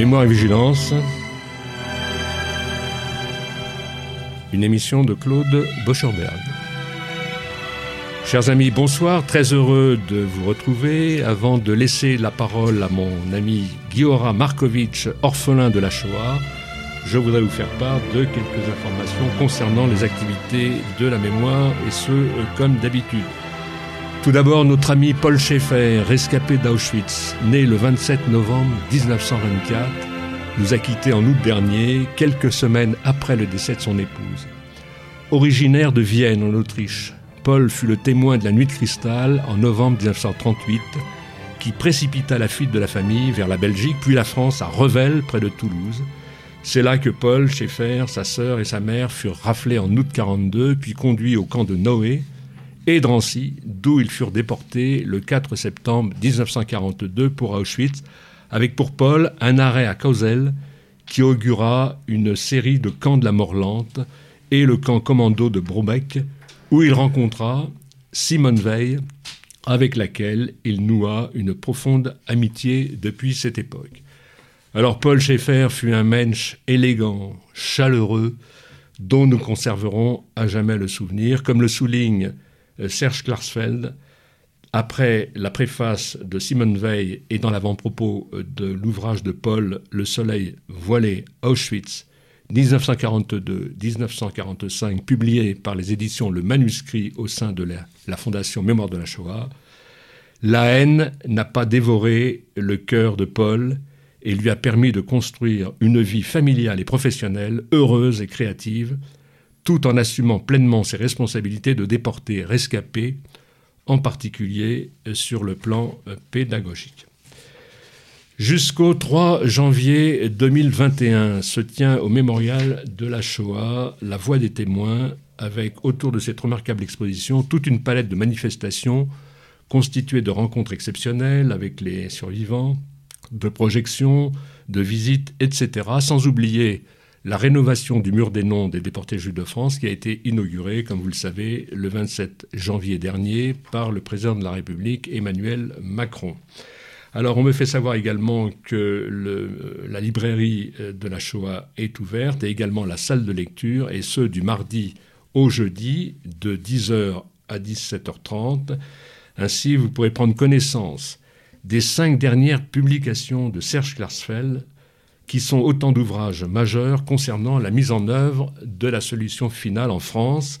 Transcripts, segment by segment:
Mémoire et vigilance. Une émission de Claude Boschorberg. Chers amis, bonsoir, très heureux de vous retrouver. Avant de laisser la parole à mon ami Giora Markovitch, orphelin de la Shoah, je voudrais vous faire part de quelques informations concernant les activités de la mémoire et ce, euh, comme d'habitude. Tout d'abord, notre ami Paul Schaeffer, rescapé d'Auschwitz, né le 27 novembre 1924, nous a quittés en août dernier, quelques semaines après le décès de son épouse. Originaire de Vienne, en Autriche, Paul fut le témoin de la nuit de cristal en novembre 1938, qui précipita la fuite de la famille vers la Belgique, puis la France à Revel, près de Toulouse. C'est là que Paul, Schaeffer, sa sœur et sa mère furent raflés en août 42, puis conduits au camp de Noé et Drancy, d'où ils furent déportés le 4 septembre 1942 pour Auschwitz, avec pour Paul un arrêt à Causel qui augura une série de camps de la mort lente et le camp commando de Brobeck, où il rencontra Simone Veil, avec laquelle il noua une profonde amitié depuis cette époque. Alors Paul Schaeffer fut un mensch élégant, chaleureux, dont nous conserverons à jamais le souvenir, comme le souligne Serge Klarsfeld après la préface de Simone Veil et dans l'avant-propos euh, de l'ouvrage de Paul Le Soleil voilé Auschwitz 1942-1945, publié par les éditions Le Manuscrit au sein de la, la Fondation Mémoire de la Shoah, la haine n'a pas dévoré le cœur de Paul et lui a permis de construire une vie familiale et professionnelle heureuse et créative, tout en assumant pleinement ses responsabilités de déporter rescapés, en particulier sur le plan euh, pédagogique. Jusqu'au 3 janvier 2021 se tient au mémorial de la Shoah la voix des témoins, avec autour de cette remarquable exposition toute une palette de manifestations constituée de rencontres exceptionnelles avec les survivants, de projections, de visites, etc., sans oublier la rénovation du mur des noms des déportés juifs de France qui a été inaugurée, comme vous le savez, le 27 janvier dernier par le président de la République Emmanuel Macron. Alors on me fait savoir également que la librairie de la Shoah est ouverte et également la salle de lecture, et ce du mardi au jeudi de 10h à 17h30. Ainsi, vous pourrez prendre connaissance des cinq dernières publications de Serge Klarsfeld, qui sont autant d'ouvrages majeurs concernant la mise en œuvre de la solution finale en France.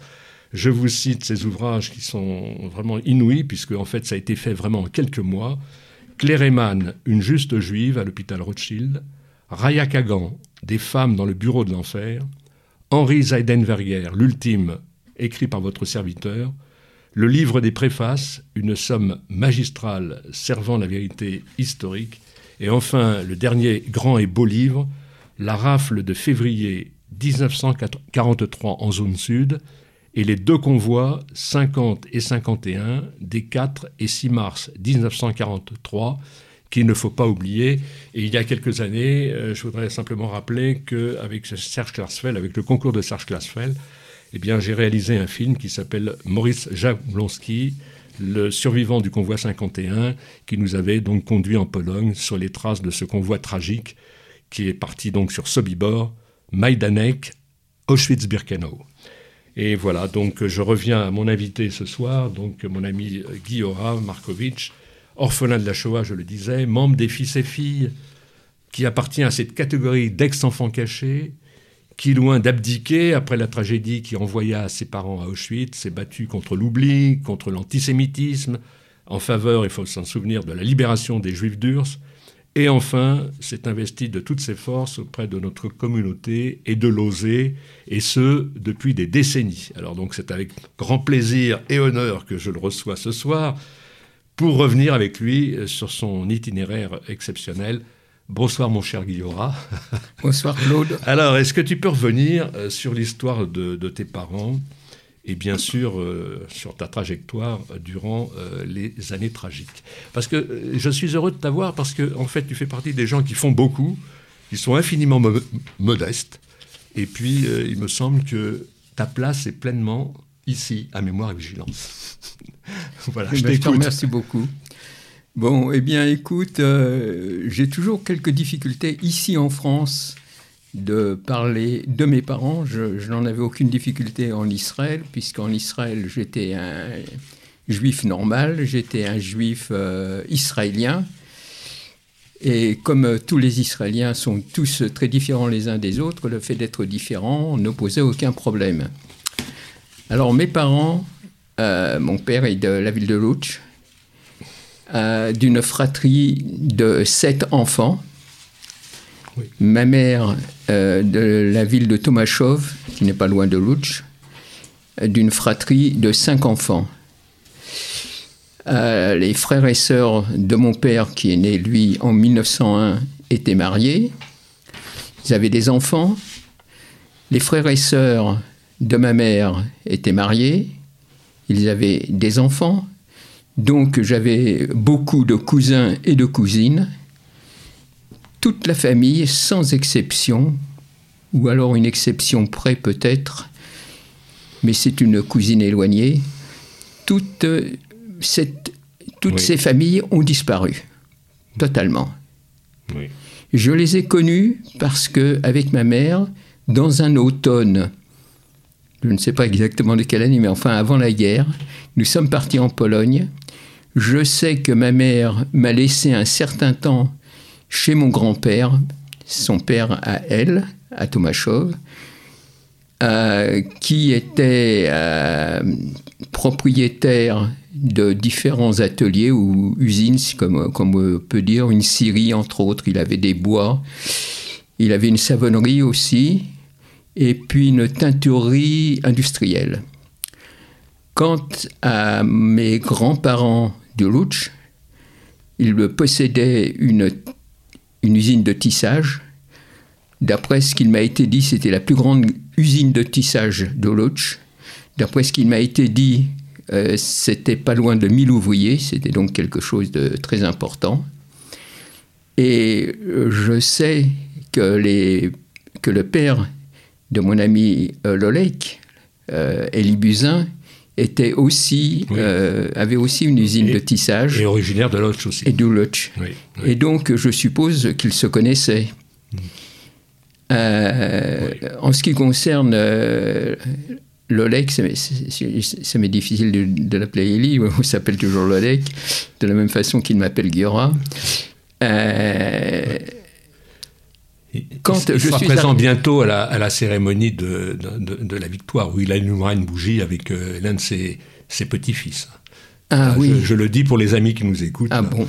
Je vous cite ces ouvrages qui sont vraiment inouïs, puisque en fait ça a été fait vraiment en quelques mois. Claire Eman, Une juste juive à l'hôpital Rothschild, Raya Kagan, Des femmes dans le bureau de l'enfer, Henri Zeidenberger, L'ultime, écrit par votre serviteur, le livre des préfaces, une somme magistrale servant la vérité historique, et enfin le dernier grand et beau livre, La rafle de février 1943 en zone sud, et les deux convois 50 et 51 des 4 et 6 mars 1943 qu'il ne faut pas oublier. Et il y a quelques années, euh, je voudrais simplement rappeler qu'avec Serge Klarsfeld, avec le concours de Serge Klarsfeld, eh j'ai réalisé un film qui s'appelle Maurice Jablonski, le survivant du convoi 51, qui nous avait donc conduit en Pologne sur les traces de ce convoi tragique qui est parti donc sur Sobibor, Majdanek, Auschwitz-Birkenau. Et voilà, donc je reviens à mon invité ce soir, donc mon ami Guy Markovitch, orphelin de la Shoah, je le disais, membre des fils et filles, qui appartient à cette catégorie d'ex-enfants cachés, qui, loin d'abdiquer après la tragédie qui envoya ses parents à Auschwitz, s'est battu contre l'oubli, contre l'antisémitisme, en faveur, il faut s'en souvenir, de la libération des Juifs d'Urs, et enfin s'est investi de toutes ses forces auprès de notre communauté et de l'oser, et ce, depuis des décennies. Alors donc c'est avec grand plaisir et honneur que je le reçois ce soir, pour revenir avec lui sur son itinéraire exceptionnel Bonsoir mon cher Guillora. Bonsoir Claude. Alors, est-ce que tu peux revenir euh, sur l'histoire de, tes parents et bien sûr euh, sur ta trajectoire durant euh, les années tragiques? Parce que je suis heureux de t'avoir parce que en fait tu fais partie des gens qui font beaucoup, qui sont infiniment modestes et puis il me semble que ta place est pleinement ici à Mémoire et Vigilance. voilà, je, eh ben, je te remercie beaucoup. Bon, eh bien, écoute, euh, j'ai toujours quelques difficultés ici en France de parler de mes parents. Je, n'en avais aucune difficulté en Israël, puisqu'en Israël, j'étais un juif normal, j'étais un juif euh, israélien. Et comme tous les Israéliens sont tous très différents les uns des autres, le fait d'être différent ne posait aucun problème. Alors mes parents, euh, mon père est de la ville de Lutsch, euh, d'une fratrie de sept enfants. Ma mère euh, de la ville de Tomashov, qui n'est pas loin de Lutsch, d'une fratrie de cinq enfants. les frères et sœurs de mon père, qui est né lui en 1901, étaient mariés. Ils avaient des enfants. Les frères et sœurs de ma mère étaient mariés, ils avaient des enfants, donc j'avais beaucoup de cousins et de cousines. Toute la famille, sans exception, ou alors une exception près peut-être, mais c'est une cousine éloignée, toute cette, toutes ces familles ont disparu, totalement. Je les ai connues parce que, avec ma mère, dans un automne je ne sais pas exactement de quelle année, mais enfin avant la guerre. Nous sommes partis en Pologne. Je sais que ma mère m'a laissé un certain temps chez mon grand-père, son père à elle, à Tomaszów, euh, qui était euh, propriétaire de différents ateliers ou usines, comme, comme on peut dire, une scierie entre autres. Il avait des bois, il avait une savonnerie aussi, et puis une teinturerie industrielle. Quant à mes grands-parents de Lutsch, ils possédaient une, usine de tissage. D'après ce qu'il m'a été dit, c'était la plus grande usine de tissage de Lutsch. D'après ce qu'il m'a été dit, euh, c'était pas loin de 1000 ouvriers, c'était donc quelque chose de très important. Et euh, je sais que le père de mon ami euh, Lolek, euh, Elie Buzyn, était aussi, euh, avait aussi une usine de tissage. Et originaire de Lodz aussi. Et de Lodz. Et donc, je suppose qu'ils se connaissaient. Mm. En ce qui concerne Lolek, ça m'est difficile de, l'appeler Elie, on s'appelle toujours Lolek, de la même façon qu'il m'appelle Giora. Quand il, sera présent bientôt à la, cérémonie de, la victoire, où il allumera une bougie avec euh, l'un de ses, petits-fils. Ah, oui. Je, le dis pour les amis qui nous écoutent. Ah bon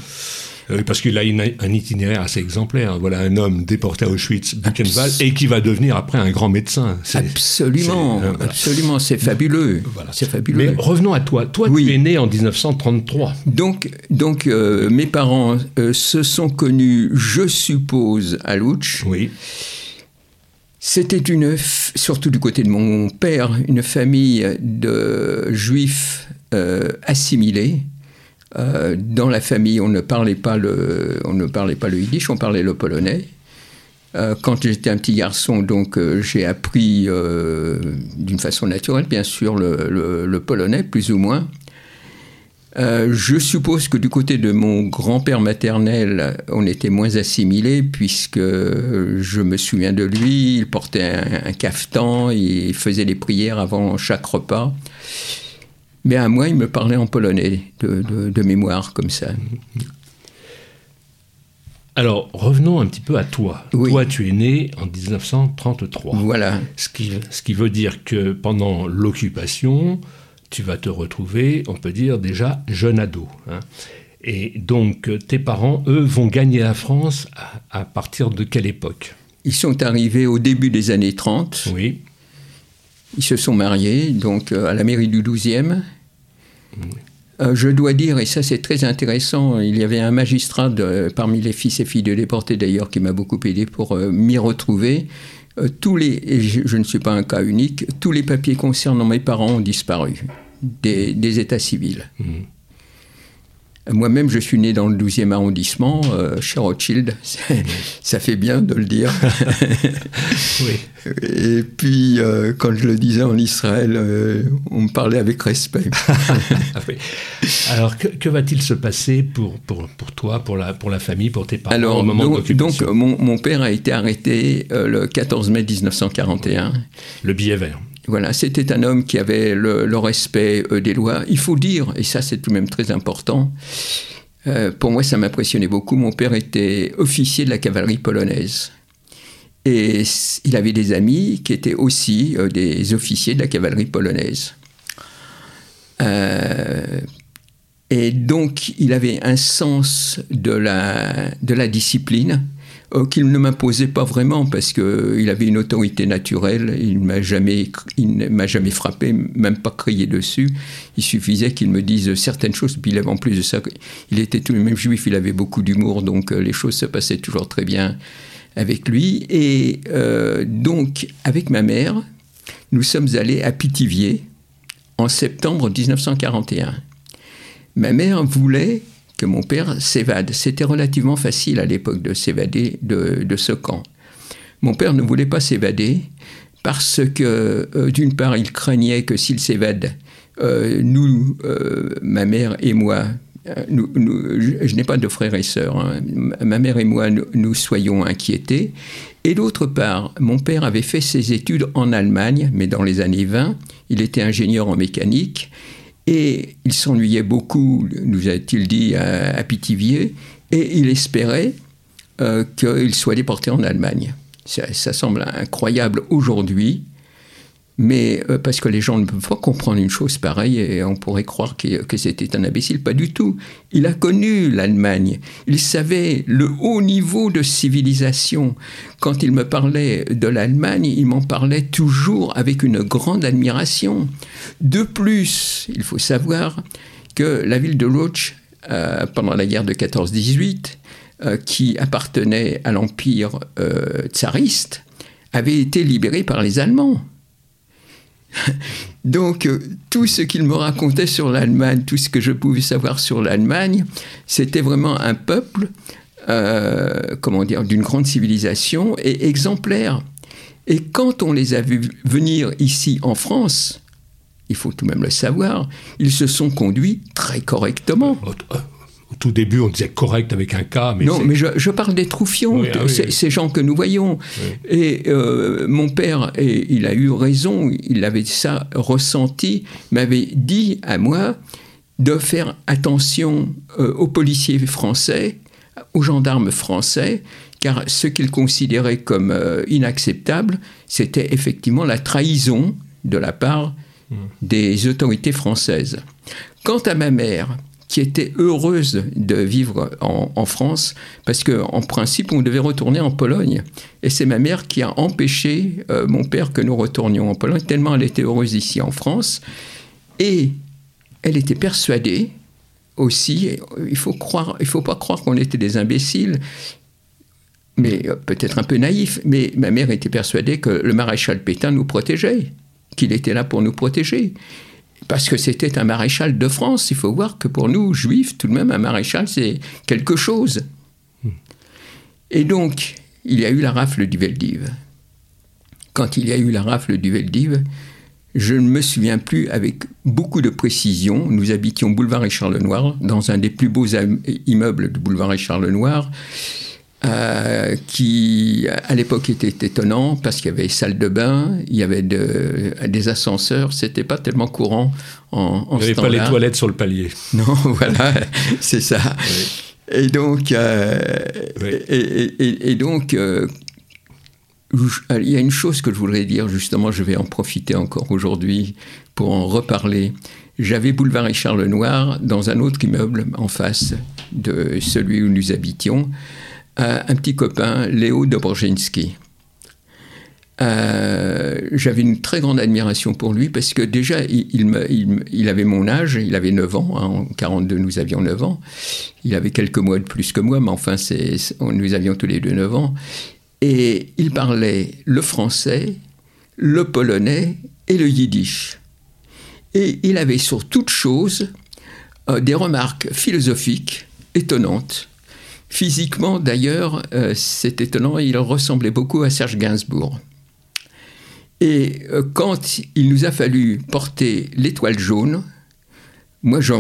euh, parce qu'il a un itinéraire assez exemplaire. Voilà un homme déporté à Auschwitz, Buchenwald, et qui va devenir après un grand médecin. Absolument, euh, absolument, c'est fabuleux. C'est fabuleux. Mais revenons à toi. Toi, tu es né en 1933. Donc, donc euh, mes parents se sont connus, je suppose, à Lutsch. Oui. C'était une, surtout du côté de mon père, une famille de juifs assimilés euh, dans la famille, on ne parlait pas le, on ne parlait pas le yiddish, on parlait le polonais. Euh, quand j'étais un petit garçon, donc euh, j'ai appris d'une façon naturelle, bien sûr, le, polonais, plus ou moins. je suppose que du côté de mon grand-père maternel, on était moins assimilé, puisque je me souviens de lui, il portait un, un cafetan, il faisait les prières avant chaque repas. Mais à moi, il me parlait en polonais, de, mémoire, comme ça. Alors, revenons un petit peu à toi. Toi, tu es né en 1933. Voilà. Ce qui, ce qui veut dire que pendant l'occupation, tu vas te retrouver, on peut dire, déjà jeune ado. Hein. Et donc, tes parents, eux, vont gagner la France à, à partir de quelle époque? Ils sont arrivés au début des années 30. Oui. Ils se sont mariés, donc euh, à la mairie du 12e. Euh, je dois dire, et ça c'est très intéressant, il y avait un magistrat parmi les fils et filles de déportés d'ailleurs qui m'a beaucoup aidé pour euh, m'y retrouver. tous les, je, ne suis pas un cas unique, tous les papiers concernant mes parents ont disparu des, états civils. Moi-même, je suis né dans le 12e arrondissement, euh, chez Rothschild. Ça fait bien de le dire. oui. Et puis, euh, quand je le disais en Israël, euh, on me parlait avec respect. Alors, que, va-t-il se passer pour, pour, pour, toi, pour la, pour la famille, pour tes parents Alors, au moment donc, donc mon, mon, père a été arrêté le 14 mai 1941. Le billet vert. Voilà, c'était un homme qui avait le, respect euh, des lois. Il faut dire, et ça c'est tout de même très important, euh, pour moi ça m'impressionnait beaucoup, mon père était officier de la cavalerie polonaise. Et il avait des amis qui étaient aussi euh, des officiers de la cavalerie polonaise. et donc il avait un sens de la, discipline qu'il ne m'imposait pas vraiment parce qu'il avait une autorité naturelle. Il m'a jamais, il m'a jamais frappé, même pas crié dessus. Il suffisait qu'il me dise certaines choses. Puis en plus de ça, il était tout le même juif. Il avait beaucoup d'humour, donc euh, les choses se passaient toujours très bien avec lui. Et euh, donc, avec ma mère, nous sommes allés à Pithiviers en septembre 1941. Ma mère voulait que mon père s'évade. C'était relativement facile à l'époque de s'évader de, ce camp. Mon père ne voulait pas s'évader parce que, euh, d'une part, il craignait que s'il s'évade, euh, nous, euh, ma mère et moi, je, n'ai pas de frères et sœurs, hein, ma mère et moi, nous, soyons inquiétés. Et d'autre part, mon père avait fait ses études en Allemagne, mais dans les années 20, il était ingénieur en mécanique, et il s'ennuyait beaucoup, nous a-t-il dit, à, Pithiviers, et il espérait euh, qu'il soit déporté en Allemagne. ça semble incroyable aujourd'hui, mais euh, parce que les gens ne peuvent pas comprendre une chose pareille et on pourrait croire que, c'était un imbécile. Pas du tout. Il a connu l'Allemagne. Il savait le haut niveau de civilisation. Quand il me parlait de l'Allemagne, il m'en parlait toujours avec une grande admiration. De plus, il faut savoir que la ville de Lodz, euh, pendant la guerre de 14-18, euh, qui appartenait à l'empire tsariste, avait été libérée par les Allemands. Donc, euh, tout ce qu'il me racontait sur l'Allemagne, tout ce que je pouvais savoir sur l'Allemagne, c'était vraiment un peuple, euh, comment dire, d'une grande civilisation et exemplaire. Et quand on les a vus venir ici en France, il faut tout de même le savoir, ils se sont conduits très correctement. Tout début, on disait correct avec un cas. Mais non, mais je, parle des troufions, ah ces gens que nous voyons. Et euh, mon père, et il a eu raison, il avait ça ressenti, m'avait dit à moi de faire attention euh, aux policiers français, aux gendarmes français, car ce qu'ils considéraient comme euh, inacceptable, c'était effectivement la trahison de la part mmh. des autorités françaises. Quant à ma mère, qui était heureuse de vivre en, France, parce qu'en principe, on devait retourner en Pologne. Et c'est ma mère qui a empêché euh, mon père que nous retournions en Pologne, tellement elle était heureuse ici en France. Et elle était persuadée aussi, il faut croire, il faut pas croire qu'on était des imbéciles, mais euh, peut-être un peu naïfs, mais ma mère était persuadée que le maréchal Pétain nous protégeait, qu'il était là pour nous protéger parce que c'était un maréchal de France. Il faut voir que pour nous, juifs, tout de même, un maréchal, c'est quelque chose. Et donc, il y a eu la rafle du Veldiv. Quand il y a eu la rafle du Veldiv, je ne me souviens plus avec beaucoup de précision. Nous habitions boulevard Richard Lenoir, dans un des plus beaux immeubles du boulevard Richard Lenoir. Euh, qui à l'époque était étonnant parce qu'il y avait salle de bain, il y avait des ascenseurs, c'était pas tellement courant en, en Il n'y avait pas les toilettes sur le palier. Non, voilà, c'est ça. Et donc, euh, et, donc euh, il y a une chose que je voudrais dire, justement, je vais en profiter encore aujourd'hui pour en reparler. J'avais boulevard Richard Lenoir dans un autre immeuble en face de celui où nous habitions un petit copain, Léo Dobrzinski. Euh, j'avais une très grande admiration pour lui parce que déjà, il, avait mon âge, il avait 9 ans, hein, en 42 nous avions 9 ans, il avait quelques mois de plus que moi, mais enfin nous avions tous les deux 9 ans, et il parlait le français, le polonais et le yiddish. Et il avait sur toute chose des remarques philosophiques étonnantes. Physiquement, d'ailleurs, c'est étonnant, il ressemblait beaucoup à Serge Gainsbourg. Et quand il nous a fallu porter l'étoile jaune, moi, je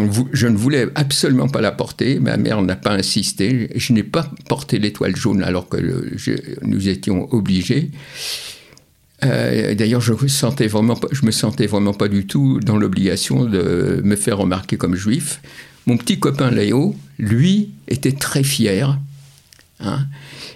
ne voulais absolument pas la porter. Ma mère n'a pas insisté. Je n'ai pas porté l'étoile jaune alors que nous étions obligés. Euh, d'ailleurs, je, sentais vraiment, je me sentais vraiment pas du tout dans l'obligation de me faire remarquer comme juif. Mon petit copain Léo, lui, était très fier. Hein,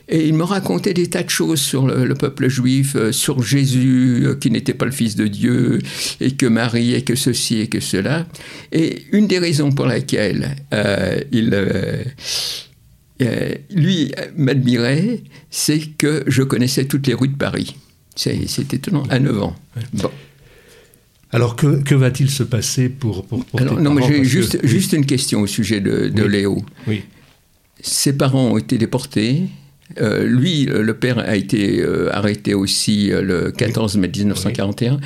et il me racontait des tas de choses sur le, peuple juif, euh, sur Jésus, euh, qui n'était pas le Fils de Dieu, et que Marie, et que ceci, et que cela. Et une des raisons pour laquelle euh, il, lui m'admirait, c'est que je connaissais toutes les rues de Paris. C'était étonnant, à 9 ans. Bon. Alors que, va-t-il se passer pour, pour, pour Alors, Non, mais j'ai juste, juste une question au sujet de, de Léo. Oui. Ses parents ont été déportés. Euh, lui, le père a été euh, arrêté aussi euh, le 14 mai 1941.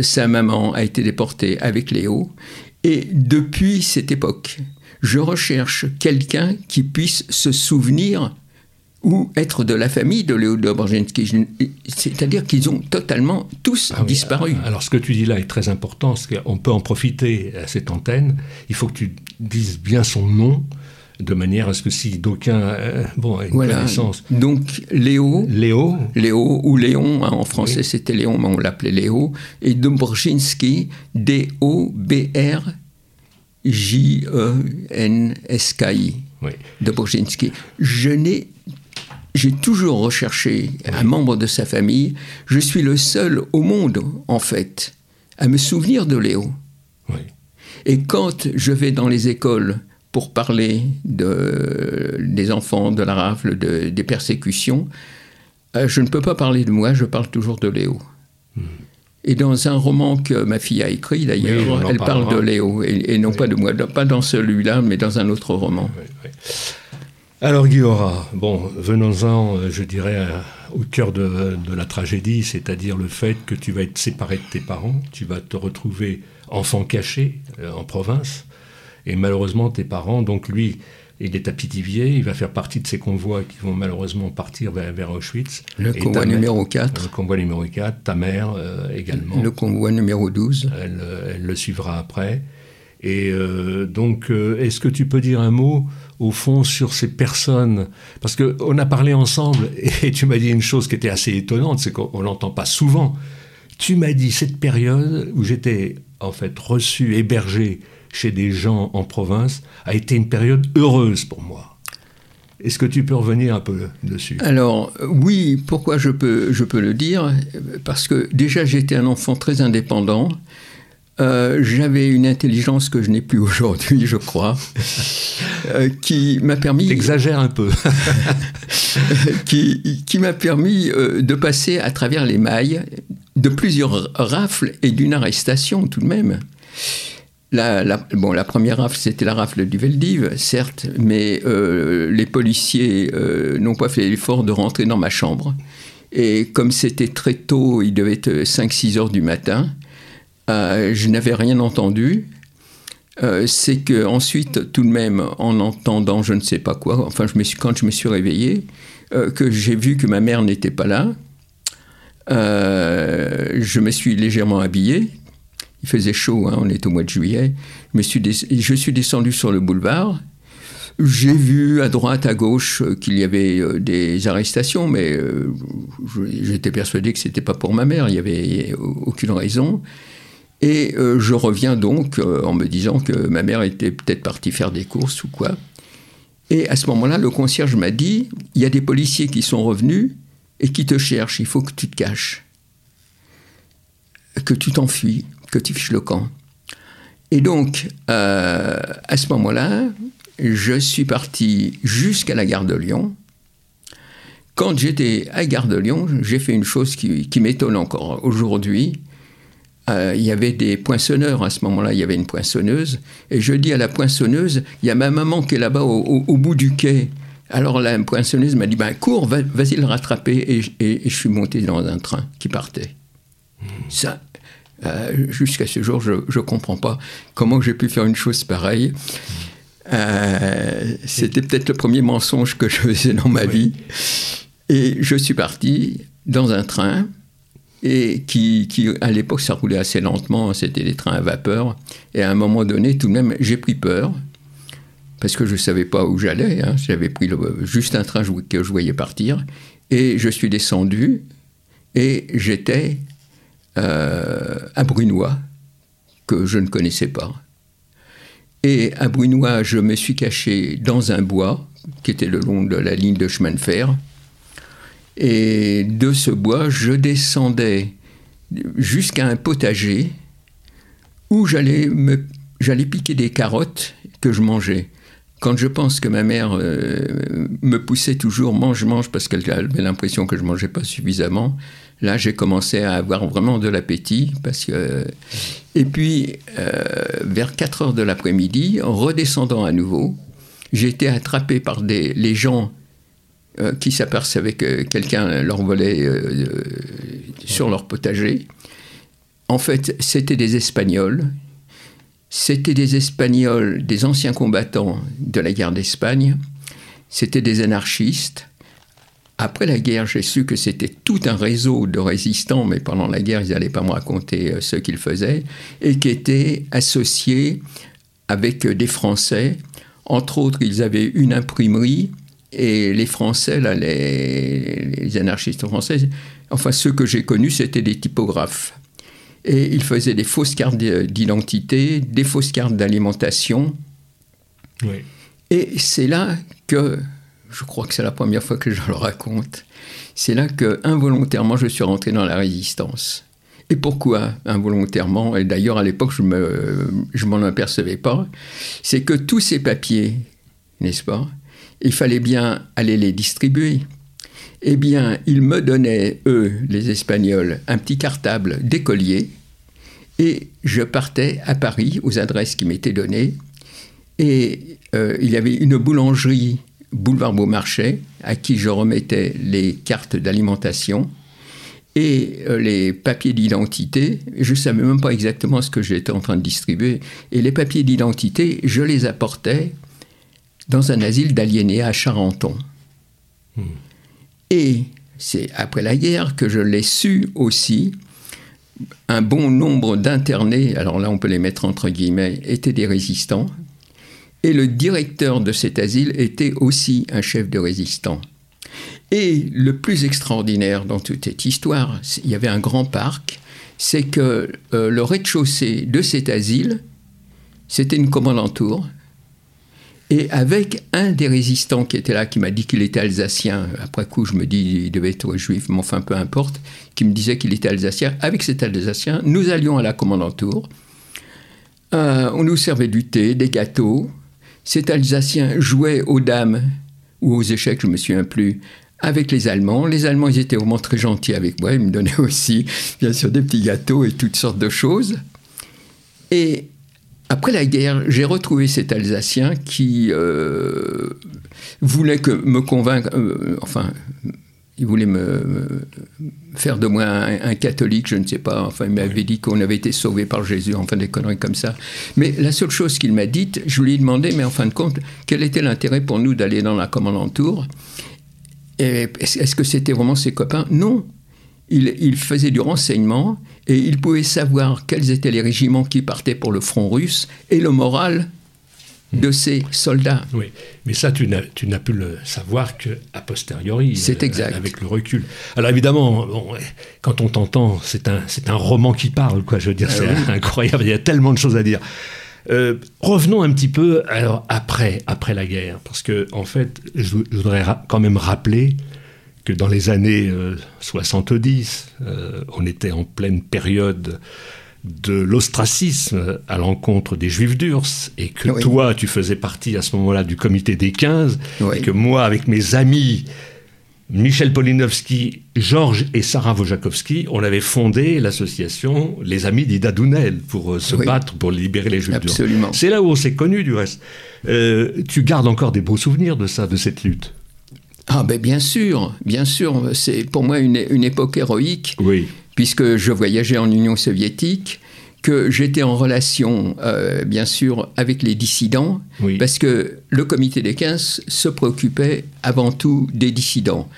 sa maman a été déportée avec Léo. Et depuis cette époque, je recherche quelqu'un qui puisse se souvenir ou être de la famille de Léo Dobrzinski. C'est-à-dire qu'ils ont totalement tous ah disparu. Alors ce que tu dis là est très important, parce qu'on peut en profiter à cette antenne. Il faut que tu dises bien son nom, de manière à ce que si d'aucuns euh, bon, une connaissance. Donc Léo, Léo, Léo ou Léon, hein, en français c'était Léon, mais on l'appelait Léo, et Dobrzinski, D-O-B-R-J-E-N-S-K-I. Oui. Dobrzinski. Je n'ai j'ai toujours recherché un membre de sa famille. Je suis le seul au monde, en fait, à me souvenir de Léo. Oui. Et quand je vais dans les écoles pour parler de, des enfants, de la rafle, de, des persécutions, euh, je ne peux pas parler de moi, je parle toujours de Léo. Hmm. Et dans un roman que ma fille a écrit, d'ailleurs, elle parle de Léo, et, non pas de moi, pas dans celui-là, mais dans un autre roman. Alors Guillaume, bon, venons-en, euh, je dirais, au cœur de, de la tragédie, c'est-à-dire le fait que tu vas être séparé de tes parents, tu vas te retrouver enfant caché euh, en province, et malheureusement, tes parents, donc lui, il est à Pithiviers, il va faire partie de ces convois qui vont malheureusement partir vers, Auschwitz. Le convoi numéro 4. Le convoi numéro 4, ta mère euh, également. Le convoi numéro 12. Elle, le suivra après. Et euh, donc, est-ce que tu peux dire un mot, au fond, sur ces personnes Parce qu'on a parlé ensemble, et tu m'as dit une chose qui était assez étonnante, c'est qu'on l'entend pas souvent. Tu m'as dit cette période où j'étais, en fait, reçu, hébergé chez des gens en province a été une période heureuse pour moi. Est-ce que tu peux revenir un peu dessus? Alors oui, pourquoi je peux, je peux le dire? Parce que déjà j'étais un enfant très indépendant. Euh, j'avais une intelligence que je n'ai plus aujourd'hui, je crois, euh, qui m'a permis. Exagère un peu. qui, qui m'a permis euh, de passer à travers les mailles de plusieurs rafles et d'une arrestation tout de même. La, bon, la première rafle, c'était la rafle du Veldiv, certes, mais les policiers n'ont pas fait l'effort de rentrer dans ma chambre. Et comme c'était très tôt, il devait être 5-6 heures du matin, euh, je n'avais rien entendu. c'est que ensuite, tout de même, en entendant je ne sais pas quoi, enfin, quand je me suis réveillé, que j'ai vu que ma mère n'était pas là, je me suis légèrement habillé, il faisait chaud, hein, on est au mois de juillet. Je, suis, je suis descendu sur le boulevard. J'ai vu à droite, à gauche euh, qu'il y avait euh, des arrestations, mais euh, j'étais persuadé que c'était pas pour ma mère, il n'y avait aucune raison. Et je reviens donc en me disant que ma mère était peut-être partie faire des courses ou quoi. Et à ce moment-là, le concierge m'a dit, il y a des policiers qui sont revenus et qui te cherchent, il faut que tu te caches, que tu t'enfuis que tu fiches le camp. Et donc, euh, à ce moment-là, je suis parti jusqu'à la gare de Lyon. Quand j'étais à la gare de Lyon, j'ai fait une chose qui, m'étonne encore aujourd'hui. Euh, il y avait des poinçonneurs à ce moment-là, il y avait une poinçonneuse. Et je dis à la poinçonneuse, il y a ma maman qui est là-bas au, bout du quai. Alors la poinçonneuse m'a dit, ben, cours, vas-y le rattraper. Et, et, je suis monté dans un train qui partait. Ça, Euh, jusqu'à ce jour, je ne comprends pas comment j'ai pu faire une chose pareille. Euh, c'était peut-être le premier mensonge que je faisais dans ma vie. Et je suis parti dans un train et qui, à l'époque, ça roulait assez lentement, c'était des trains à vapeur. Et à un moment donné, tout de même, j'ai pris peur parce que je ne savais pas où j'allais. Hein. J'avais pris juste un train que je voyais partir. Et je suis descendu et j'étais euh, à Brunois, que je ne connaissais pas. Et à Brunois, je me suis caché dans un bois qui était le long de la ligne de chemin de fer. Et de ce bois, je descendais jusqu'à un potager où j'allais me j'allais piquer des carottes que je mangeais. Quand je pense que ma mère euh, me poussait toujours mange mange parce qu'elle avait l'impression que je mangeais pas suffisamment, là j'ai commencé à avoir vraiment de l'appétit parce que et puis euh, vers 4 heures de l'après-midi, en redescendant à nouveau, j'ai été attrapé par des les gens euh, qui s'apercevaient que quelqu'un leur volait sur leur potager. En fait, c'était des Espagnols c'était des Espagnols, des anciens combattants de la guerre d'Espagne. C'était des anarchistes. Après la guerre, j'ai su que c'était tout un réseau de résistants, mais pendant la guerre, ils n'allaient pas me raconter euh, ce qu'ils faisaient, et qui étaient associés avec euh, des Français. Entre autres, ils avaient une imprimerie, et les Français, là, les, les anarchistes français, enfin ceux que j'ai connus, c'était des typographes et il faisait des fausses cartes d'identité, des fausses cartes d'alimentation. Et c'est là que, je crois que c'est la première fois que je le raconte, c'est là que involontairement je suis rentré dans la résistance. Et pourquoi involontairement? Et d'ailleurs à l'époque je me, je m'en apercevais pas. C'est que tous ces papiers, n'est-ce pas? Il fallait bien aller les distribuer. Eh bien, ils me donnaient, eux, les Espagnols, un petit cartable d'écolier, et je partais à Paris aux adresses qui m'étaient données. Et euh, il y avait une boulangerie, boulevard Beaumarchais, à qui je remettais les cartes d'alimentation et euh, les papiers d'identité. Je ne savais même pas exactement ce que j'étais en train de distribuer. Et les papiers d'identité, je les apportais dans un asile d'aliénés à Charenton. Et c'est après la guerre que je l'ai su aussi. Un bon nombre d'internés, alors là on peut les mettre entre guillemets, étaient des résistants. Et le directeur de cet asile était aussi un chef de résistant. Et le plus extraordinaire dans toute cette histoire, il y avait un grand parc, c'est que euh, le rez-de-chaussée de cet asile, c'était une commandantour et avec un des résistants qui était là, qui m'a dit qu'il était alsacien, après coup je me dis il devait être juif, mais enfin peu importe, qui me disait qu'il était alsacien, avec cet alsacien, nous allions à la commandantour, euh, on nous servait du thé, des gâteaux, cet alsacien jouait aux dames ou aux échecs, je me souviens plus, avec les Allemands. Les Allemands, ils étaient vraiment très gentils avec moi. Ils me donnaient aussi, bien sûr, des petits gâteaux et toutes sortes de choses. Et après la guerre, j'ai retrouvé cet Alsacien qui euh, voulait que me convaincre, euh, enfin, il voulait me, faire de moi un, catholique, je ne sais pas. Enfin, il m'avait dit qu'on avait été sauvé par Jésus, enfin des conneries comme ça. Mais la seule chose qu'il m'a dite, je lui ai demandé, mais en fin de compte, quel était l'intérêt pour nous d'aller dans la commandantour Est-ce que c'était vraiment ses copains? Non il, faisait du renseignement et il pouvait savoir quels étaient les régiments qui partaient pour le front russe et le moral de ces soldats. Oui, mais ça, tu n'as pu le savoir qu'à posteriori. C'est euh, exact. Avec le recul. Alors évidemment, quand on t'entend, c'est un, un roman qui parle, quoi. Je veux dire, ah c'est incroyable. Il y a tellement de choses à dire. Euh, revenons un petit peu alors après, après la guerre, parce que en fait, je, voudrais quand même rappeler que dans les années 70, euh, euh, on était en pleine période de l'ostracisme à l'encontre des juifs d'Urs, et que toi, tu faisais partie à ce moment-là du comité des 15, et que moi, avec mes amis, Michel Polinowski, Georges et Sarah Wojakowski, on avait fondé l'association Les Amis d'Ida Dounel pour euh, se battre pour libérer les Juifs d'Urs. C'est là où on s'est connus, du reste. tu gardes encore des beaux souvenirs de ça, de cette lutte? Ah ben bien sûr, bien sûr, c'est pour moi une, époque héroïque. Oui. puisque je voyageais en Union soviétique, que j'étais en relation, euh, bien sûr, avec les dissidents, parce que le comité des 15 se préoccupait avant tout des dissidents.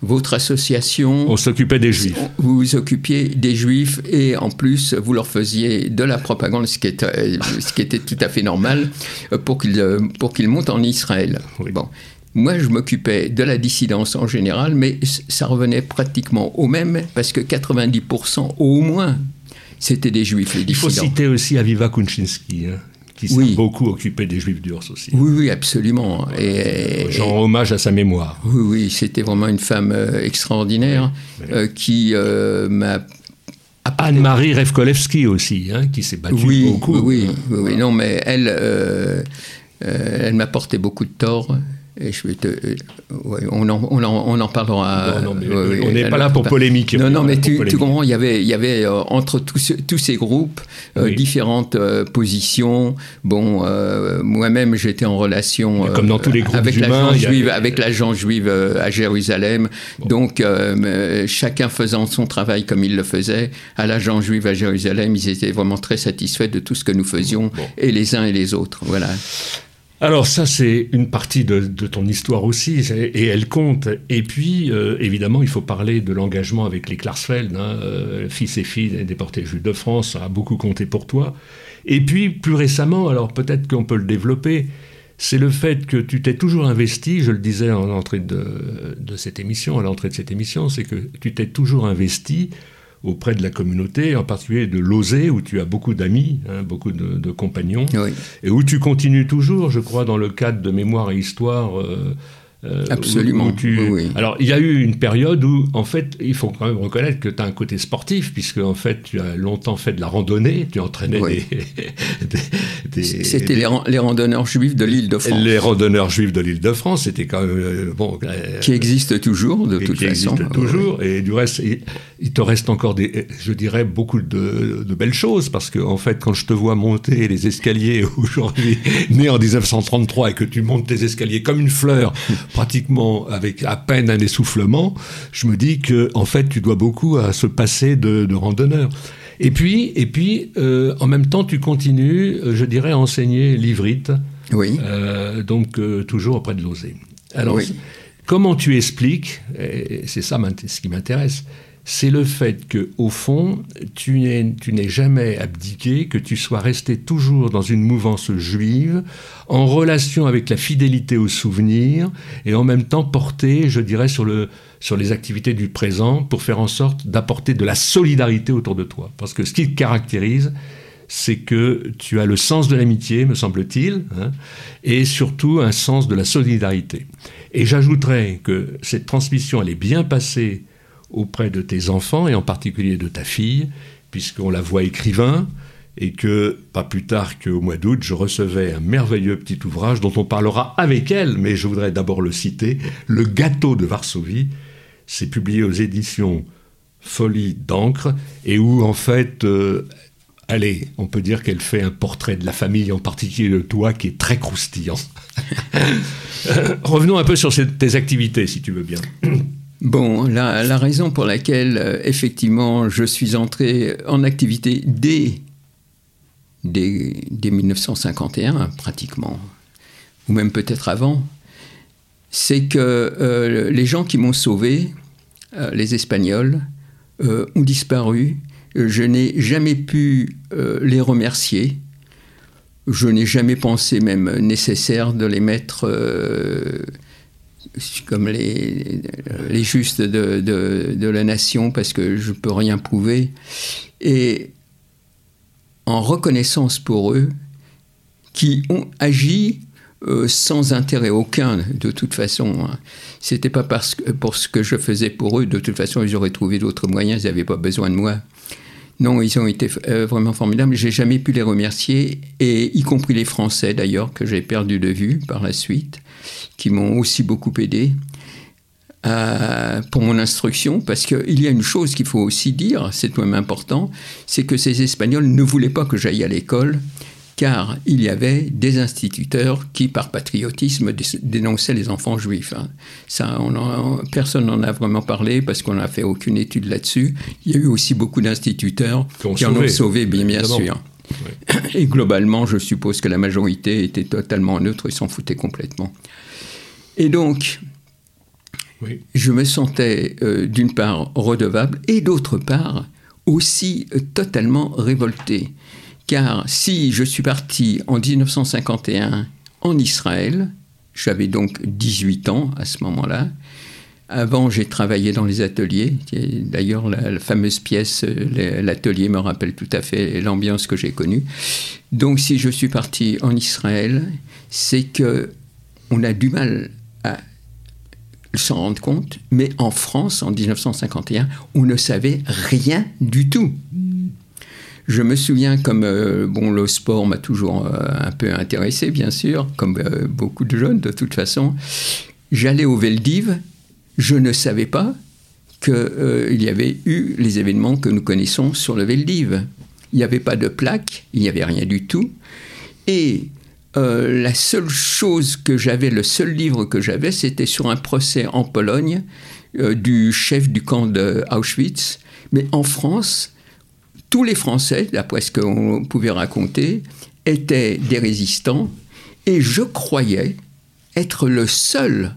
Votre association... On s'occupait des juifs. Vous vous occupiez des juifs et en plus, vous leur faisiez de la propagande, ce qui, ce qui était tout à fait normal, euh, pour qu'ils pour qu'ils montent en Israël. Bon. Moi, je m'occupais de la dissidence en général, mais ça revenait pratiquement au même, parce que 90% au moins c'était des juifs, les dissidents. Il faut citer aussi Aviva Kuczynski. Hein, qui s'est beaucoup occupé des juifs durs aussi. Oui, oui, absolument. Et, Genre hommage à sa mémoire. Oui, oui, c'était vraiment une femme euh, extraordinaire euh, qui euh, m'a Anne-Marie Revkolevski aussi, hein, qui s'est battue beaucoup. Oui, oui, oui, non, mais elle, elle m'a porté beaucoup de tort je vais te, euh, on, en, on, on, en, parlera. on n'est pas là pour polémiquer. Non, non, mais tu, comprends, il y avait, il y avait euh, entre tous, tous ces groupes euh, différentes positions. Bon, moi-même, j'étais en relation comme dans tous les groupes avec l'agent juive, avec l'agent juive à Jérusalem. Donc, chacun faisant son travail comme il le faisait, à l'agent juive à Jérusalem, ils étaient vraiment très satisfaits de tout ce que nous faisions, et les uns et les autres. Voilà. Alors ça, c'est une partie de, ton histoire aussi, et elle compte. Et puis, euh, évidemment, il faut parler de l'engagement avec les Klarsfeld, hein, euh, fils et filles déportés juifs de France, ça a beaucoup compté pour toi. Et puis, plus récemment, alors peut-être qu'on peut le développer, c'est le fait que tu t'es toujours investi, je le disais en entrée de cette émission, à l'entrée de cette émission, c'est que tu t'es toujours investi auprès de la communauté, en particulier de l'Osé, où tu as beaucoup d'amis, hein, beaucoup de, compagnons, et où tu continues toujours, je crois, dans le cadre de Mémoire et Histoire, euh, euh, Absolument. Alors, il y a eu une période où, en fait, il faut quand même reconnaître que tu as un côté sportif, puisque, en fait, tu as longtemps fait de la randonnée, tu entraînais des. c'était les, randonneurs juifs de l'île de France. Les randonneurs juifs de l'île de France, c'était quand même. Euh, bon, euh, qui existent toujours, de toute qui façon. Qui toujours, et du reste, il, te reste encore, des, je dirais, beaucoup de, de, belles choses, parce que, en fait, quand je te vois monter les escaliers aujourd'hui, né en 1933, et que tu montes tes escaliers comme une fleur, pratiquement avec à peine un essoufflement, je me dis que en fait tu dois beaucoup à ce passé de, randonneur. Et puis, et puis euh, en même temps, tu continues, euh, je dirais, à enseigner l'ivrite. Oui. Euh, donc, toujours auprès de l'osé. Alors, comment tu expliques, et c'est ça ce qui m'intéresse, c'est le fait que, au fond, tu n'es jamais abdiqué, que tu sois resté toujours dans une mouvance juive, en relation avec la fidélité au souvenir, et en même temps porté, je dirais, sur les activités du présent pour faire en sorte d'apporter de la solidarité autour de toi. Parce que ce qui te caractérise, c'est que tu as le sens de l'amitié, me semble-t-il, hein, et surtout un sens de la solidarité. Et j'ajouterais que cette transmission, elle est bien passée auprès de tes enfants et en particulier de ta fille, puisqu'on la voit écrivain et que pas plus tard qu'au mois d'août, je recevais un merveilleux petit ouvrage dont on parlera avec elle, mais je voudrais d'abord le citer, Le gâteau de Varsovie. C'est publié aux éditions Folie d'encre et où en fait euh, allez, on peut dire qu'elle fait un portrait de la famille, en particulier de toi, qui est très croustillant. revenons un peu sur tes activités, si tu veux bien. Bon, la, raison pour laquelle, euh, effectivement, je suis entré en activité dès, 1951, pratiquement, ou même peut-être avant, c'est que euh, les gens qui m'ont sauvé, euh, les Espagnols, ont disparu. Je n'ai jamais pu les remercier. Je n'ai jamais pensé même nécessaire de les mettre comme les, justes de, de, la nation parce que je ne peux rien prouver. Et en reconnaissance pour eux, qui ont agi euh, sans intérêt aucun, de toute façon. Hein. C'était pas parce que, pour ce que je faisais pour eux, de toute façon, ils auraient trouvé d'autres moyens, ils n'avaient pas besoin de moi. Non, ils ont été euh, vraiment formidables. J'ai jamais pu les remercier, et y compris les Français d'ailleurs, que j'ai perdu de vue par la suite qui m'ont aussi beaucoup aidé euh, pour mon instruction, parce qu'il y a une chose qu'il faut aussi dire, c'est même important, c'est que ces Espagnols ne voulaient pas que j'aille à l'école, car il y avait des instituteurs qui, par patriotisme, dénonçaient les enfants juifs. Hein. Personne n'en a vraiment parlé parce qu'on n'a fait aucune étude là-dessus. Il y a eu aussi beaucoup d'instituteurs qui, en ont sauvé, bien, bien sûr. Et globalement, je suppose que la majorité était totalement neutre et s'en foutait complètement. Et donc, je me sentais euh, d'une part redevable et d'autre part aussi euh, totalement révolté. Car si je suis parti en 1951 en Israël, j'avais donc 18 ans à ce moment-là, avant, j'ai travaillé dans les ateliers. D'ailleurs, la, fameuse pièce, euh, l'atelier me rappelle tout à fait l'ambiance que j'ai connue. Donc, si je suis parti en Israël, c'est que on a du mal à s'en rendre compte, mais en France, en 1951, on ne savait rien du tout. Je me souviens comme euh, bon le sport m'a toujours euh, un peu intéressé bien sûr, comme beaucoup de jeunes de toute façon. J'allais au Veldiv je ne savais pas qu'il euh, y avait eu les événements que nous connaissons sur le Veldiv. Il n'y avait pas de plaque, il n'y avait rien du tout. Et euh, la seule chose que j'avais, le seul livre que j'avais, c'était sur un procès en Pologne euh, du chef du camp de Auschwitz. Mais en France, tous les Français, d'après ce qu'on pouvait raconter, étaient des résistants. Et je croyais être le seul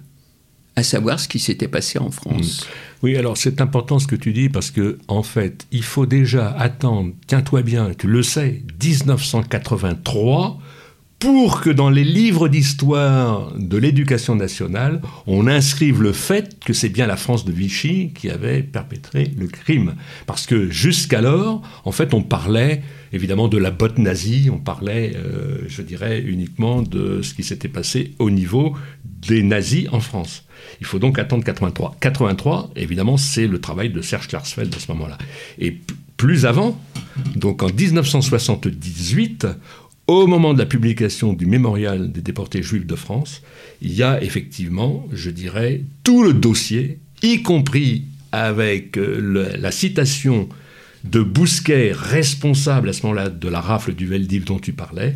à savoir ce qui s'était passé en France. Mm. Oui, alors c'est important ce que tu dis parce que en fait, il faut déjà attendre, tiens-toi bien, tu le sais, 1983 pour que dans les livres d'histoire de l'éducation nationale, on inscrive le fait que c'est bien la France de Vichy qui avait perpétré le crime. Parce que jusqu'alors, en fait, on parlait évidemment de la botte nazie, on parlait, euh, je dirais, uniquement de ce qui s'était passé au niveau des nazis en France. Il faut donc attendre 83. 83, évidemment, c'est le travail de Serge Klarsfeld à ce moment-là. Et plus avant, donc en 1978, au moment de la publication du mémorial des déportés juifs de France, il y a effectivement, je dirais, tout le dossier, y compris avec euh, la citation de Bousquet, responsable à ce moment-là de la rafle du Veldiv dont tu parlais,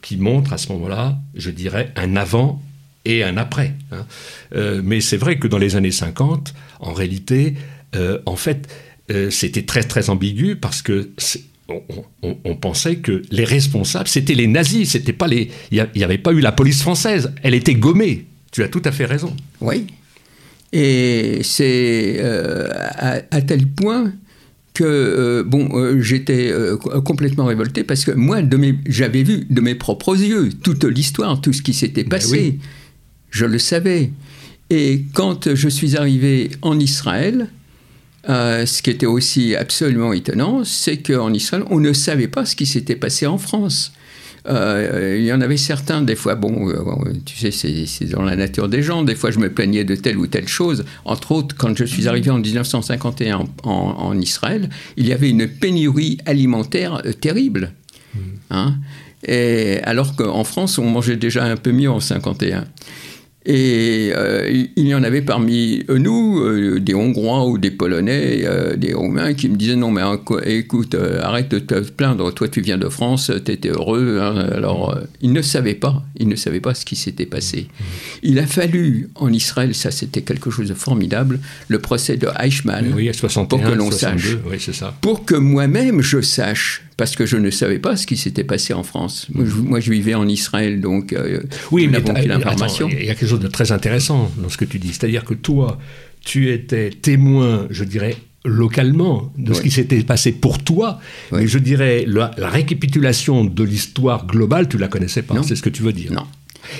qui montre à ce moment-là, je dirais, un avant et un après. Hein. Euh, mais c'est vrai que dans les années 50, en réalité, euh, en fait, c'était très très ambigu parce que on, pensait que les responsables, c'était les nazis, c'était pas les. Il n'y avait pas eu la police française, elle était gommée. Tu as tout à fait raison. Oui. Et c'est à, tel point que bon, j'étais complètement révolté parce que moi, j'avais vu de mes propres yeux toute l'histoire, tout ce qui s'était ben passé je le savais. Et quand je suis arrivé en Israël, euh, ce qui était aussi absolument étonnant, c'est qu'en Israël, on ne savait pas ce qui s'était passé en France. Euh, il y en avait certains, des fois, bon, euh, tu sais, c'est dans la nature des gens, des fois je me plaignais de telle ou telle chose. Entre autres, quand je suis arrivé en 1951 en, Israël, il y avait une pénurie alimentaire terrible. Mmh. Hein et alors qu'en France, on mangeait déjà un peu mieux en 51. Et euh, il y en avait parmi nous, euh, des Hongrois ou des Polonais, euh, des Roumains, qui me disaient non mais écoute, arrête de te plaindre, toi tu viens de France, tu étais heureux. Hein. Alors ils ne savaient pas, ils ne savaient pas ce qui s'était passé. Il a fallu en Israël, ça c'était quelque chose de formidable, le procès de Eichmann, oui, 61, pour que l'on sache, oui, pour que moi-même je sache parce que je ne savais pas ce qui s'était passé en France. Moi je, vivais en Israël, donc euh, oui, mais l'information. Il y a quelque chose de très intéressant dans ce que tu dis, c'est-à-dire que toi, tu étais témoin, je dirais, localement de ce qui s'était passé pour toi, mais je dirais la, récapitulation de l'histoire globale, tu la connaissais pas, c'est ce que tu veux dire. Non.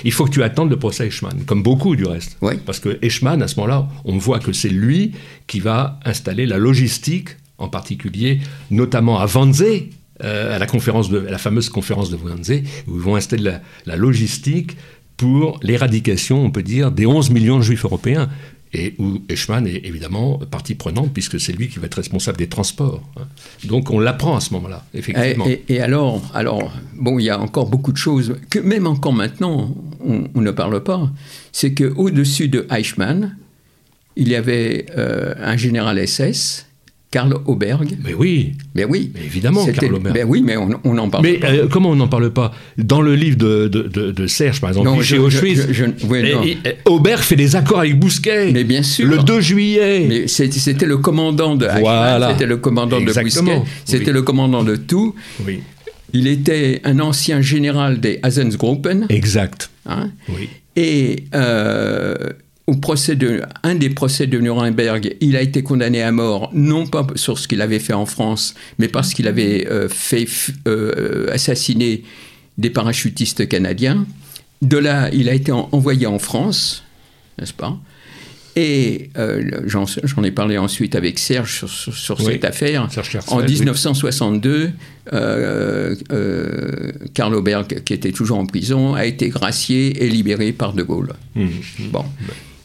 Il faut que tu attendes le procès Eichmann, comme beaucoup du reste. Parce que Eichmann, à ce moment-là, on voit que c'est lui qui va installer la logistique, en particulier, notamment à Wannsee, à la, conférence la fameuse conférence de Wannsee, où ils vont installer la, logistique pour l'éradication, on peut dire, des 11 millions de juifs européens. Et où Eichmann est évidemment partie prenante, puisque c'est lui qui va être responsable des transports. Hein. Donc on l'apprend à ce moment-là, effectivement. Et, alors, alors, bon, il y a encore beaucoup de choses que même encore maintenant, on, ne parle pas. C'est qu'au-dessus de Eichmann, il y avait euh, un général SS Karl Auberg. Mais oui. Mais oui. Mais évidemment, Karl Auberg. Ben oui, mais on n'en parle Mais pas. euh, comment on n'en parle pas? Dans le livre de, de, de- de Serge, par exemple, Non, chez je- Auschwitz, je- je- oui, et- non. et- Aubert fait des accords avec Bousquet. Mais bien sûr. Le 2 juillet. Mais c'était le commandant de Voilà. c'était le commandant Exactement. de Bousquet, c'était Oui. le commandant de tout. Oui, Il était un ancien général des Hasensgruppen. exact. hein, Oui. et euh, au procès de, un des procès de Nuremberg, il a été condamné à mort, non pas sur ce qu'il avait fait en France, mais parce qu'il avait euh, fait euh, assassiner des parachutistes canadiens. De là, il a été en- envoyé en France, n'est-ce pas? Et euh, j'en ai parlé ensuite avec Serge sur, sur- sur Oui. cette affaire. En oui. 1962, euh, euh, Karl Auberg, qui était toujours en prison, a été gracié et libéré par De Gaulle. Mmh. Bon.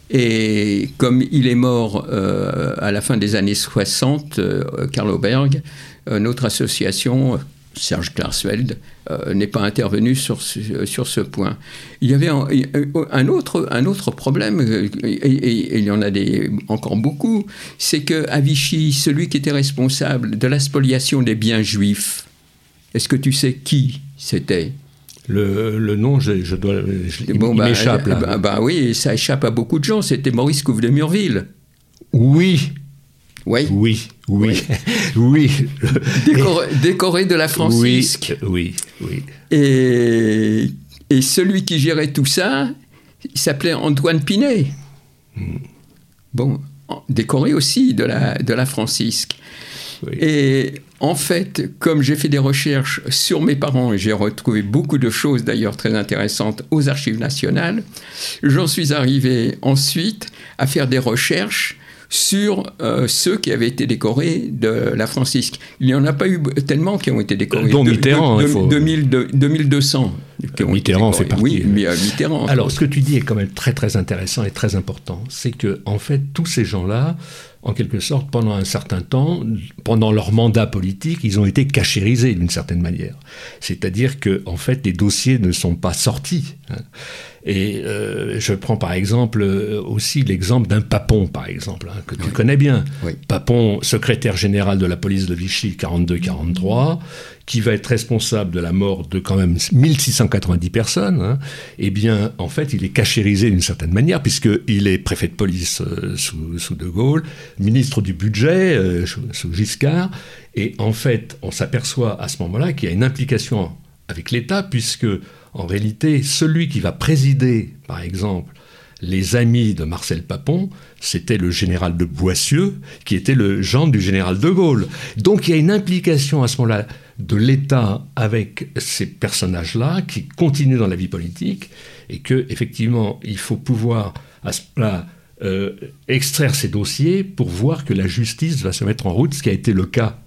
Et comme il est mort euh, à la fin des années 60, euh, Karl Auberg, euh, notre association, Serge Klarsfeld, euh, n'est pas intervenu sur ce, sur ce point. Il y avait un, autre, un autre problème, et, il y en a des, encore beaucoup, c'est qu'à Vichy, celui qui était responsable de la spoliation des biens juifs, est-ce que tu sais qui c'était? Le, le nom, je, je dois, je- il, Bon, il bah, m'échappe là. bah, bah oui, ça échappe à beaucoup de gens. C'était Maurice Couve de Murville. Oui, Oui. oui, oui, oui. Décoré, décoré de la Francisque. Oui, oui, oui. Et, et celui qui gérait tout ça, il s'appelait Antoine Pinet. Bon, en- décoré aussi de la, de la Francisque. Oui. Et en fait, comme j'ai fait des recherches sur mes parents, et j'ai retrouvé beaucoup de choses d'ailleurs très intéressantes aux archives nationales, j'en suis arrivé ensuite à faire des recherches sur euh, ceux qui avaient été décorés de la Francisque. Il n'y en a pas eu tellement qui ont été décorés. Dont De- Mitterrand, de- il faut- 2000 de- 2200. qui ont été Mitterrand fait partie. Oui, mais, euh, Mitterrand. Alors, ce que tu dis est quand même très très intéressant et très important. C'est que, en fait, tous ces gens-là, en quelque sorte, pendant un certain temps, pendant leur mandat politique, ils ont été cachérisés d'une certaine manière. C'est-à-dire que, en fait, les dossiers ne sont pas sortis. Et euh, je prends par exemple euh, aussi l'exemple d'un Papon, par exemple, hein, que tu connais bien. Oui. Papon, secrétaire général de la police de Vichy 42-43, qui va être responsable de la mort de quand même 1690 personnes, hein, eh bien, en fait, il est cachérisé d'une certaine manière, puisqu'il est préfet de police euh, sous, sous De Gaulle, ministre du budget euh, sous Giscard, et en fait, on s'aperçoit à ce moment-là qu'il y a une implication avec l'État, puisque, en réalité, celui qui va présider, par exemple, les amis de Marcel Papon, c'était le général de Boissieu, qui était le gendre du général de Gaulle. Donc il y a une implication à ce moment-là de l'État avec ces personnages-là qui continuent dans la vie politique et que effectivement il faut pouvoir à ce moment-là euh, extraire ces dossiers pour voir que la justice va se mettre en route, ce qui a été le cas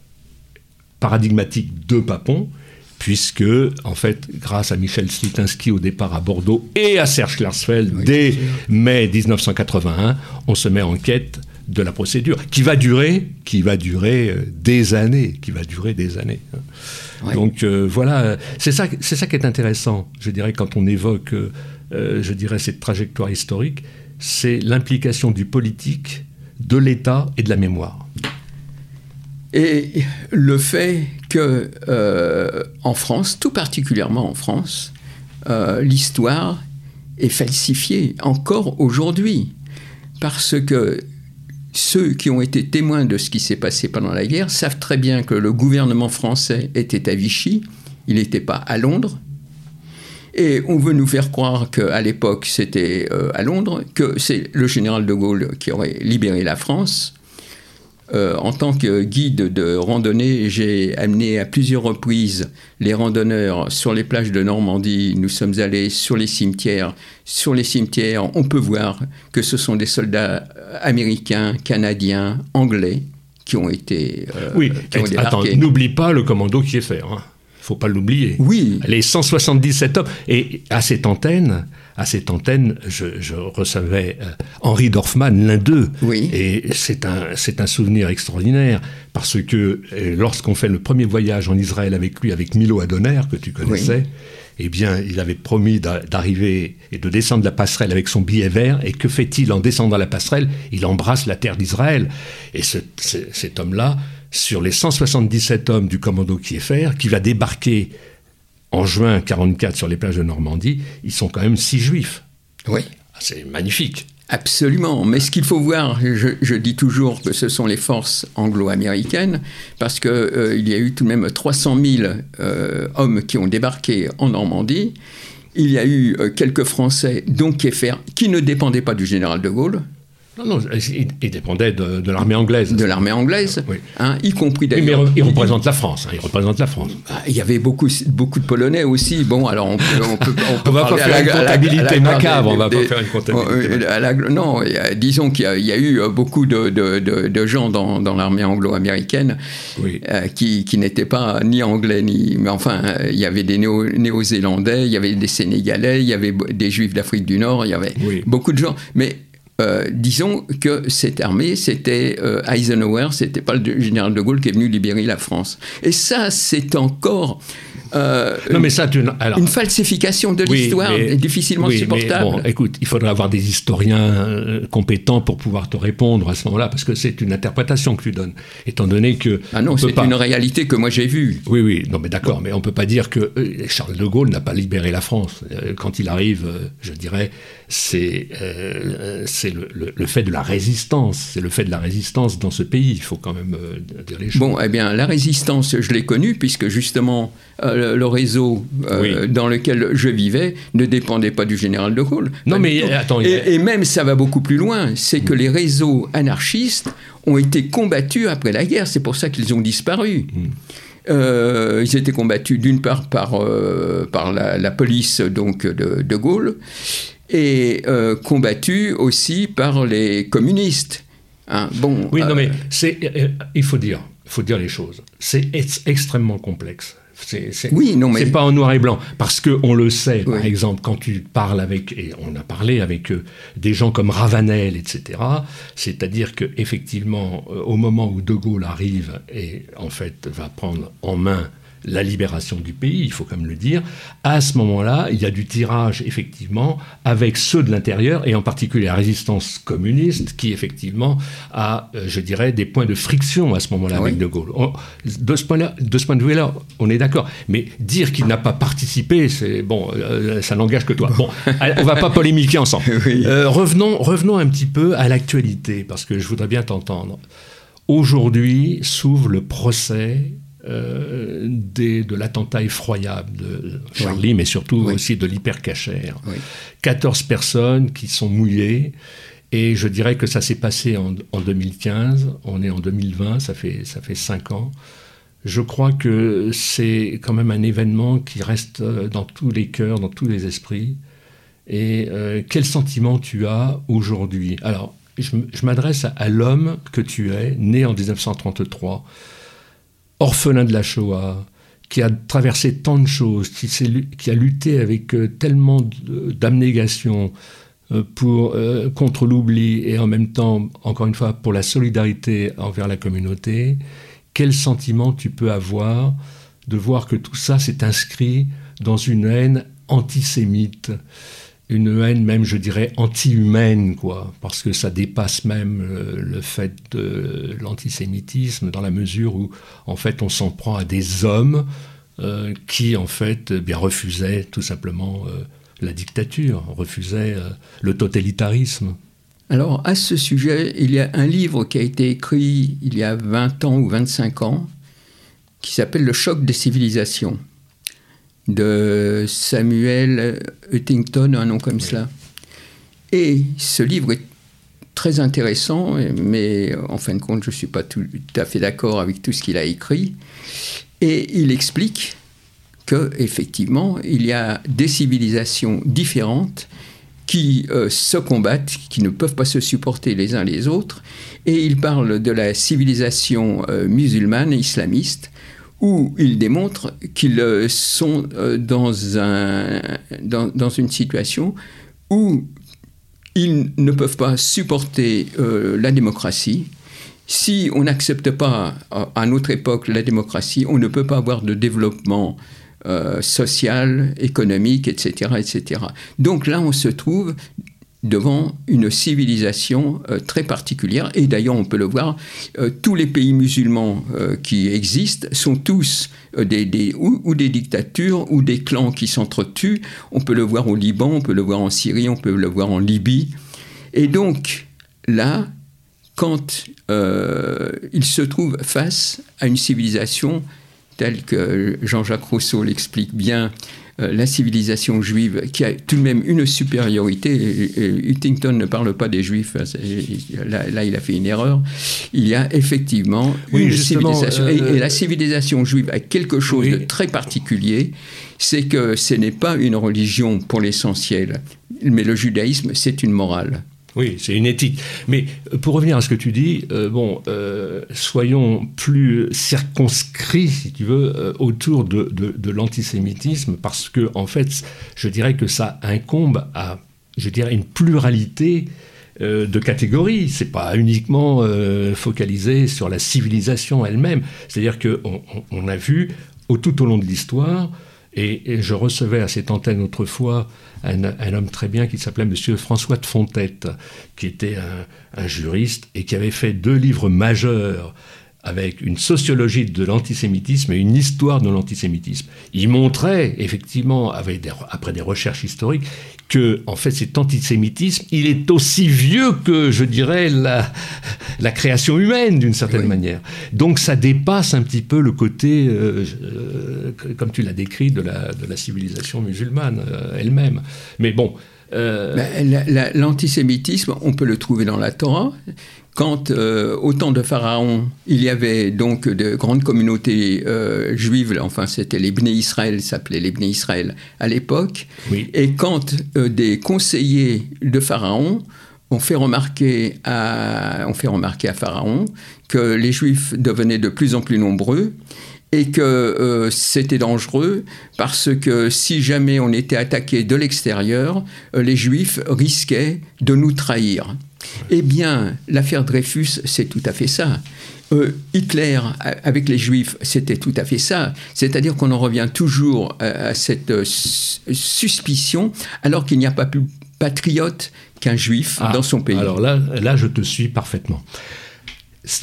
paradigmatique de Papon, puisque, en fait, grâce à Michel Slitinski au départ à Bordeaux et à Serge Klarsfeld Oui, dès mai 1981, on se met en quête de la procédure, qui va durer, qui va durer euh, des années, qui va durer des années. Donc euh, voilà, c'est ça, c'est ça qui est intéressant, je dirais, quand on évoque, euh, je dirais, cette trajectoire historique, c'est l'implication du politique, de l'État et de la mémoire. Et le fait que euh, en France, tout particulièrement en France, euh, l'histoire est falsifiée encore aujourd'hui, parce que ceux qui ont été témoins de ce qui s'est passé pendant la guerre savent très bien que le gouvernement français était à Vichy, il n'était pas à Londres. Et on veut nous faire croire qu'à l'époque c'était euh, à Londres, que c'est le général de Gaulle qui aurait libéré la France. Euh, en tant que guide de randonnée, j'ai amené à plusieurs reprises les randonneurs sur les plages de Normandie. Nous sommes allés sur les cimetières. Sur les cimetières, on peut voir que ce sont des soldats américains, canadiens, anglais qui ont été, euh, Oui, qui ont et- attends, n'oublie pas le commando qui est fait. Hein. Faut pas l'oublier. Oui, Les 177 hommes. Et à cette antenne, à cette antenne, je, je recevais euh, Henri Dorfman, l'un d'eux. Oui. Et c'est un, c'est un souvenir extraordinaire parce que euh, lorsqu'on fait le premier voyage en Israël avec lui, avec Milo Adonner, que tu connaissais, eh bien, il avait promis d'arriver et de descendre la passerelle avec son billet vert. Et que fait-il en descendant la passerelle? Il embrasse la terre d'Israël. Et cet homme-là, sur les 177 hommes du commando Kieffer, qui va débarquer en juin 44 sur les plages de Normandie, ils sont quand même six juifs. Oui. Ah, c'est magnifique. Absolument. Mais ce qu'il faut voir, je, dis toujours que ce sont les forces anglo-américaines, parce qu'il euh, y a eu tout de même 300 000 euh, hommes qui ont débarqué en Normandie. Il y a eu euh, quelques Français, dont Kieffer, qui ne dépendaient pas du général de Gaulle, non, non, il, dépendait de, l'armée anglaise. De l'armée anglaise, hein, y compris d'ailleurs. mais il représente la France. Hein, il représente la France. Ah, il y avait beaucoup, beaucoup de Polonais aussi. Bon, alors on peut, on peut, on va pas faire une comptabilité macabre. On va pas faire une comptabilité. non, disons qu'il y, a eu euh, beaucoup de, de, gens dans, dans l'armée anglo-américaine euh, qui, qui n'étaient pas ni anglais ni, mais enfin, il y avait des néo-zélandais, il y avait des sénégalais, il y avait des juifs d'Afrique du Nord, il y avait beaucoup de gens, mais euh, disons que cette armée, c'était euh, Eisenhower, c'était pas le général de Gaulle qui est venu libérer la France. Et ça, c'est encore euh, non, mais ça, une falsification de l'histoire difficilement supportable. bon, écoute, il faudrait avoir des historiens compétents pour pouvoir te répondre à ce moment-là, parce que c'est une interprétation que tu donnes, étant donné que... Ah non, c'est une réalité que moi j'ai vue. Oui, oui, non mais d'accord, mais on ne peut pas dire que Charles de Gaulle n'a pas libéré la France. Quand il arrive, je dirais, c'est euh, le, le, fait de la résistance. C'est le fait de la résistance dans ce pays. Il faut quand même euh, dire les choses. Bon, eh bien, la résistance, je l'ai connue puisque justement euh, le réseau dans lequel je vivais ne dépendait pas du général de Gaulle. Non, mais attends. Et, même ça va beaucoup plus loin. C'est que les réseaux anarchistes ont été combattus après la guerre. C'est pour ça qu'ils ont disparu. Hmm. ils étaient combattus d'une part par, par la, police donc de, de Gaulle et euh, combattu aussi par les communistes. Hein. Bon, oui, non, mais euh, c'est, euh, il faut dire, faut dire les choses. C'est extrêmement complexe. C'est, oui, non, mais... c'est pas en noir et blanc. Parce qu'on le sait, par exemple, quand tu parles avec, et on a parlé avec des gens comme Ravanel, etc., c'est-à-dire qu'effectivement, au moment où De Gaulle arrive et en fait va prendre en main la libération du pays, il faut quand même le dire, à ce moment-là, il y a du tirage, effectivement, avec ceux de l'intérieur, et en particulier la résistance communiste, qui, effectivement, a, euh, je dirais, des points de friction à ce moment-là avec De Gaulle. de, ce point de, ce point de vue-là, on est d'accord. Mais dire qu'il n'a pas participé, c'est bon, euh, ça n'engage que toi. Bon, on va pas polémiquer ensemble. Euh, revenons, revenons un petit peu à l'actualité, parce que je voudrais bien t'entendre. Aujourd'hui s'ouvre le procès euh, de l'attentat effroyable de Charlie, mais surtout aussi de l'hypercachère. 14 personnes qui sont mouillées. Et je dirais que ça s'est passé en, 2015, on est en 2020, ça fait, ça fait 5 ans. Je crois que c'est quand même un événement qui reste euh, dans tous les cœurs, dans tous les esprits. Et euh, quel sentiment tu as aujourd'hui? Alors, je, je m'adresse à l'homme que tu es, né en 1933 orphelin de la Shoah, qui a traversé tant de choses, qui, a lutté avec euh, tellement d'abnégation euh, euh, contre l'oubli et en même temps, encore une fois, pour la solidarité envers la communauté, quel sentiment tu peux avoir de voir que tout ça s'est inscrit dans une haine antisémite? Une haine même, je dirais, anti-humaine, quoi, parce que ça dépasse même euh, le, fait de l'antisémitisme dans la mesure où, en fait, on s'en prend à des hommes euh, qui, en fait, eh bien refusaient tout simplement euh, la dictature, refusaient le totalitarisme. Alors, à ce sujet, il y a un livre qui a été écrit il y a 20 ans ou 25 ans, qui s'appelle Le choc des civilisations de Samuel Huntington, un nom comme cela. Et ce livre est très intéressant, mais en fin de compte, je ne suis pas tout à fait d'accord avec tout ce qu'il a écrit. Et il explique que effectivement, il y a des civilisations différentes qui euh, se combattent, qui ne peuvent pas se supporter les uns les autres. Et il parle de la civilisation euh, musulmane, islamiste, où ils démontrent qu'ils euh, sont euh, dans, un, dans, une situation où ils ne peuvent pas supporter euh, la démocratie. Si on n'accepte pas à notre époque la démocratie, on ne peut pas avoir de développement sociale, économique, etc., etc. Donc là, on se trouve devant une civilisation euh, très particulière. Et d'ailleurs, on peut le voir, euh, tous les pays musulmans euh, qui existent sont tous des, ou, des dictatures ou des clans qui s'entretuent. On peut le voir au Liban, on peut le voir en Syrie, on peut le voir en Libye. Et donc, là, quand il se trouve face à une civilisation telle que Jean-Jacques Rousseau l'explique bien, la civilisation juive, qui a tout de même une supériorité, Huntington ne parle pas des juifs, là, il a fait une erreur, il y a effectivement une civilisation. et, la euh, civilisation juive a quelque chose de très particulier, c'est que ce n'est pas une religion pour l'essentiel, mais le judaïsme, c'est une morale. Oui, c'est une éthique. Mais euh, pour revenir à ce que tu dis, euh, bon, euh, soyons plus circonscrits, si tu veux, autour de, l'antisémitisme, parce que, en fait, je dirais que ça incombe à, je dirais, une pluralité de catégories. C'est pas uniquement focalisé sur la civilisation elle-même. C'est-à-dire qu'on on, a vu, au, tout au long de l'histoire, et, je recevais à cette antenne autrefois un, homme très bien qui s'appelait Monsieur François de Fontette, qui était un, juriste et qui avait fait deux livres majeurs avec une sociologie de l'antisémitisme et une histoire de l'antisémitisme. Il montrait, effectivement, avec après des recherches historiques, que, en fait, cet antisémitisme, il est aussi vieux que, je dirais, la, la création humaine, d'une certaine manière. Donc, ça dépasse un petit peu le côté, euh, euh, comme tu l'as décrit, de la, de la civilisation musulmane euh, elle-même. Mais bon. L'antisémitisme, on peut le trouver dans la Torah quand euh, au temps de Pharaon, il y avait donc de grandes communautés euh, juives, enfin c'était les Bnei Israël, s'appelait les Bnei Israël à l'époque, et quand euh, des conseillers de Pharaon ont fait, remarquer à, ont fait remarquer à Pharaon que les Juifs devenaient de plus en plus nombreux et que c'était dangereux parce que si jamais on était attaqué de l'extérieur, les Juifs risquaient de nous trahir. Eh bien, l'affaire Dreyfus, c'est tout à fait ça. Euh, Hitler, avec les Juifs, c'était tout à fait ça. C'est-à-dire qu'on en revient toujours à, cette euh, suspicion, alors qu'il n'y a pas plus patriote qu'un Juif ah, dans son pays. Alors là, là, je te suis parfaitement.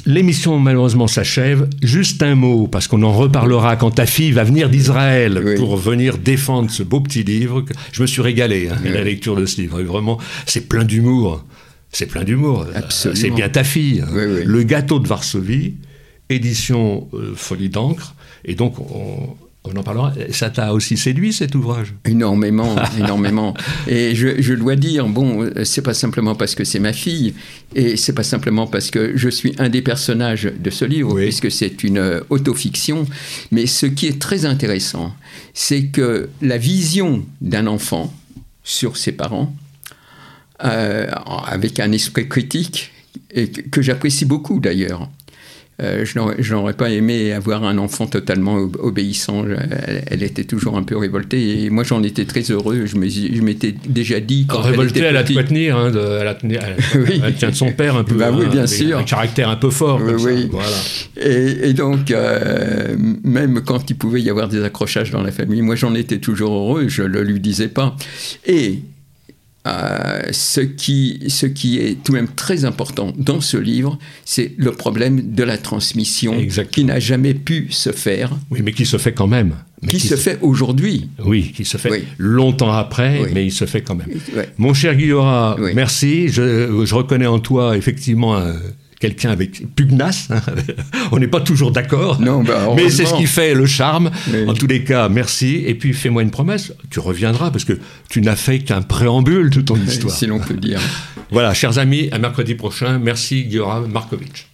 L'émission malheureusement s'achève. Juste un mot, parce qu'on en reparlera quand ta fille va venir d'Israël pour venir défendre ce beau petit livre. Je me suis régalé hein, la lecture de ce livre. Vraiment, c'est plein d'humour. C'est plein d'humour. C'est bien ta fille. Le gâteau de Varsovie, édition euh, Folie d'encre. Et donc, on, en parlera. Ça t'a aussi séduit cet ouvrage? Énormément, énormément. Et je, dois dire, bon, c'est pas simplement parce que c'est ma fille, et c'est pas simplement parce que je suis un des personnages de ce livre, puisque c'est une euh, autofiction. Mais ce qui est très intéressant, c'est que la vision d'un enfant sur ses parents, euh, avec un esprit critique, et que, j'apprécie beaucoup d'ailleurs. Euh, je n'aurais pas aimé avoir un enfant totalement obéissant. Elle, était toujours un peu révoltée et moi j'en étais très heureux. Je m'étais déjà dit. Quand révoltée, elle, a de quoi tenir. Hein, elle, tient de son père un peu. Bah oui, bien sûr. Un caractère un peu fort. oui. Voilà. Et, donc, euh, même quand il pouvait y avoir des accrochages dans la famille, moi j'en étais toujours heureux. Je ne le lui disais pas. Et euh, ce, qui, ce qui est tout de même très important dans ce livre, c'est le problème de la transmission qui n'a jamais pu se faire. Oui, mais qui se fait quand même. qui, se, fait aujourd'hui. Oui, qui se fait longtemps après, mais il se fait quand même. Mon cher Guillaume, merci. Je, je, reconnais en toi effectivement un, quelqu'un avec pugnace. Hein. On n'est pas toujours d'accord, bah, mais c'est ce qui fait le charme. En tous les cas, merci. Et puis fais-moi une promesse, tu reviendras parce que tu n'as fait qu'un préambule de ton histoire. Si l'on peut dire. voilà, chers amis, à mercredi prochain. Merci Guillaume Markovitch.